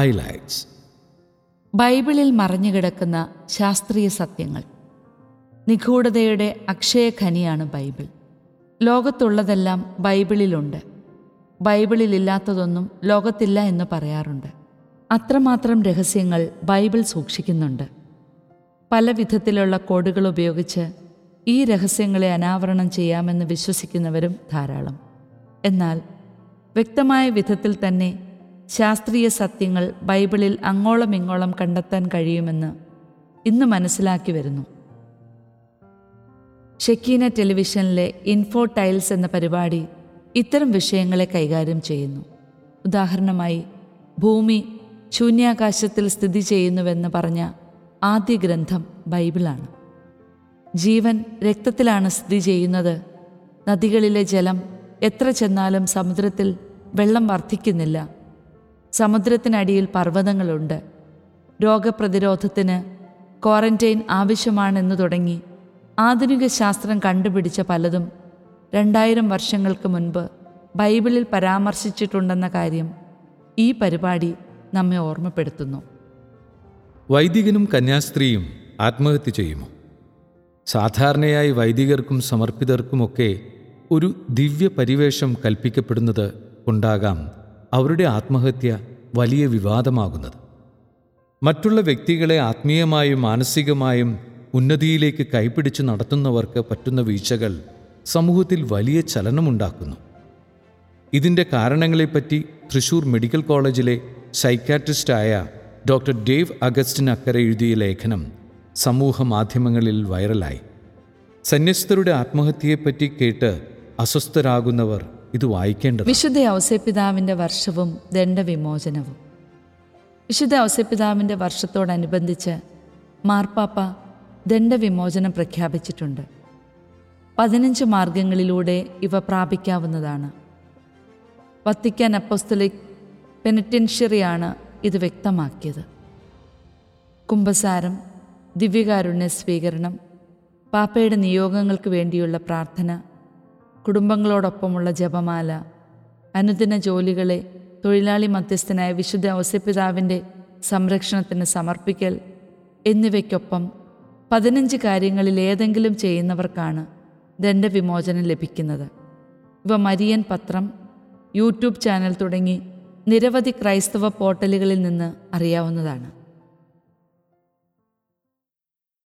Highlights. ബൈബിളിൽ മറഞ്ഞുകിടക്കുന്ന ശാസ്ത്രീയ സത്യങ്ങൾ. നിഗൂഢതയുടെ അക്ഷയഖനിയാണ് ബൈബിൾ. ലോകത്തുള്ളതെല്ലാം ബൈബിളിലുണ്ട്. ബൈബിളിലില്ലാത്തതൊന്നും ലോകത്തില്ല എന്ന് പറയാറുണ്ട്. അത്രമാത്രം രഹസ്യങ്ങൾ ബൈബിൾ സൂക്ഷിക്കുന്നുണ്ട്. പല വിധത്തിലുള്ള കോഡുകൾ ഉപയോഗിച്ച് ഈ രഹസ്യങ്ങളെ അനാവരണം ചെയ്യാമെന്ന് വിശ്വസിക്കുന്നവരും ധാരാളം. എന്നാൽ വ്യക്തമായ വിധത്തിൽ തന്നെ ശാസ്ത്രീയ സത്യങ്ങൾ ബൈബിളിൽ അങ്ങോളം ഇങ്ങോളം കണ്ടെത്താൻ കഴിയുമെന്ന് ഇന്ന് മനസ്സിലാക്കി വരുന്നു. ഷെക്കീന ടെലിവിഷനിലെ ഇൻഫോ ടൈൽസ് എന്ന പരിപാടി ഇത്തരം വിഷയങ്ങളെ കൈകാര്യം ചെയ്യുന്നു. ഉദാഹരണമായി ഭൂമി ശൂന്യാകാശത്തിൽ സ്ഥിതി ചെയ്യുന്നുവെന്ന് പറഞ്ഞ ആദ്യ ഗ്രന്ഥം ബൈബിളാണ്. ജീവൻ രക്തത്തിലാണ് സ്ഥിതി ചെയ്യുന്നത്. നദികളിലെ ജലം എത്ര ചെന്നാലും സമുദ്രത്തിൽ വെള്ളം വർദ്ധിക്കുന്നില്ല. സമുദ്രത്തിനടിയിൽ പർവതങ്ങളുണ്ട്. രോഗപ്രതിരോധത്തിന് ക്വാറന്റൈൻ ആവശ്യമാണെന്ന് തുടങ്ങി. ആധുനിക ശാസ്ത്രം കണ്ടുപിടിച്ച പലതും രണ്ടായിരം വർഷങ്ങൾക്ക് മുൻപ് ബൈബിളിൽ പരാമർശിച്ചിട്ടുണ്ടെന്ന കാര്യം ഈ പരിപാടി നമ്മെ ഓർമ്മപ്പെടുത്തുന്നു. വൈദികനും കന്യാസ്ത്രീയും ആത്മഹത്യ ചെയ്യുമോ? സാധാരണയായി വൈദികർക്കും സമർപ്പിതർക്കുമൊക്കെ ഒരു ദിവ്യ പരിവേഷം കൽപ്പിക്കപ്പെടുന്നത് ഉണ്ടാകാം അവരുടെ ആത്മഹത്യ വലിയ വിവാദമാകുന്നത്. മറ്റുള്ള വ്യക്തികളെ ആത്മീയമായും മാനസികമായും ഉന്നതിയിലേക്ക് കൈപിടിച്ച് നടത്തുന്നവർക്ക് പറ്റുന്ന വീഴ്ചകൾ സമൂഹത്തിൽ വലിയ ചലനമുണ്ടാക്കുന്നു. ഇതിന്റെ കാരണങ്ങളെപ്പറ്റി തൃശൂർ മെഡിക്കൽ കോളേജിലെ സൈക്കാട്രിസ്റ്റായ ഡോക്ടർ ഡേവ് അഗസ്റ്റിൻ അക്കരെ എഴുതിയ ലേഖനം സമൂഹ മാധ്യമങ്ങളിൽ വൈറലായി. സന്യസ്തരുടെ ആത്മഹത്യയെപ്പറ്റി കേട്ട് അസ്വസ്ഥരാകുന്നവർ ഇത് വായിക്കേണ്ടത് വിശുദ്ധ ഔസേപ്പിതാവിന്റെ വർഷവും ദണ്ഡവിമോചനവും. വിശുദ്ധ ഔസേപ്പിതാവിന്റെ വർഷത്തോടനുബന്ധിച്ച് മാർപ്പാപ്പ ദണ്ഡവിമോചനം പ്രഖ്യാപിച്ചിട്ടുണ്ട്. പതിനഞ്ച് മാർഗങ്ങളിലൂടെ ഇവ പ്രാപിക്കാവുന്നതാണ്. വത്തിക്കാൻ അപ്പോസ്തലിക് പെനറ്റൻഷ്യറിയാണ് ഇത് വ്യക്തമാക്കിയത്. കുംഭസാരം ദിവ്യകാരുണ്യ സ്വീകരണം പാപ്പയുടെ നിയോഗങ്ങൾക്ക് വേണ്ടിയുള്ള പ്രാർത്ഥന കുടുംബങ്ങളോടൊപ്പമുള്ള ജപമാല അനുദിന ജോലികളെ തൊഴിലാളി മധ്യസ്ഥനായ വിശുദ്ധ ഔസ്യപിതാവിന്റെ സംരക്ഷണത്തിന് സമർപ്പിക്കൽ എന്നിവയ്ക്കൊപ്പം പതിനഞ്ച് കാര്യങ്ങളിൽ ഏതെങ്കിലും ചെയ്യുന്നവർക്കാണ് ദണ്ഡവിമോചനം ലഭിക്കുന്നത്. ഇവ മരിയൻ പത്രം യൂട്യൂബ് ചാനൽ തുടങ്ങി നിരവധി ക്രൈസ്തവ പോർട്ടലുകളിൽ നിന്ന് അറിയാവുന്നതാണ്.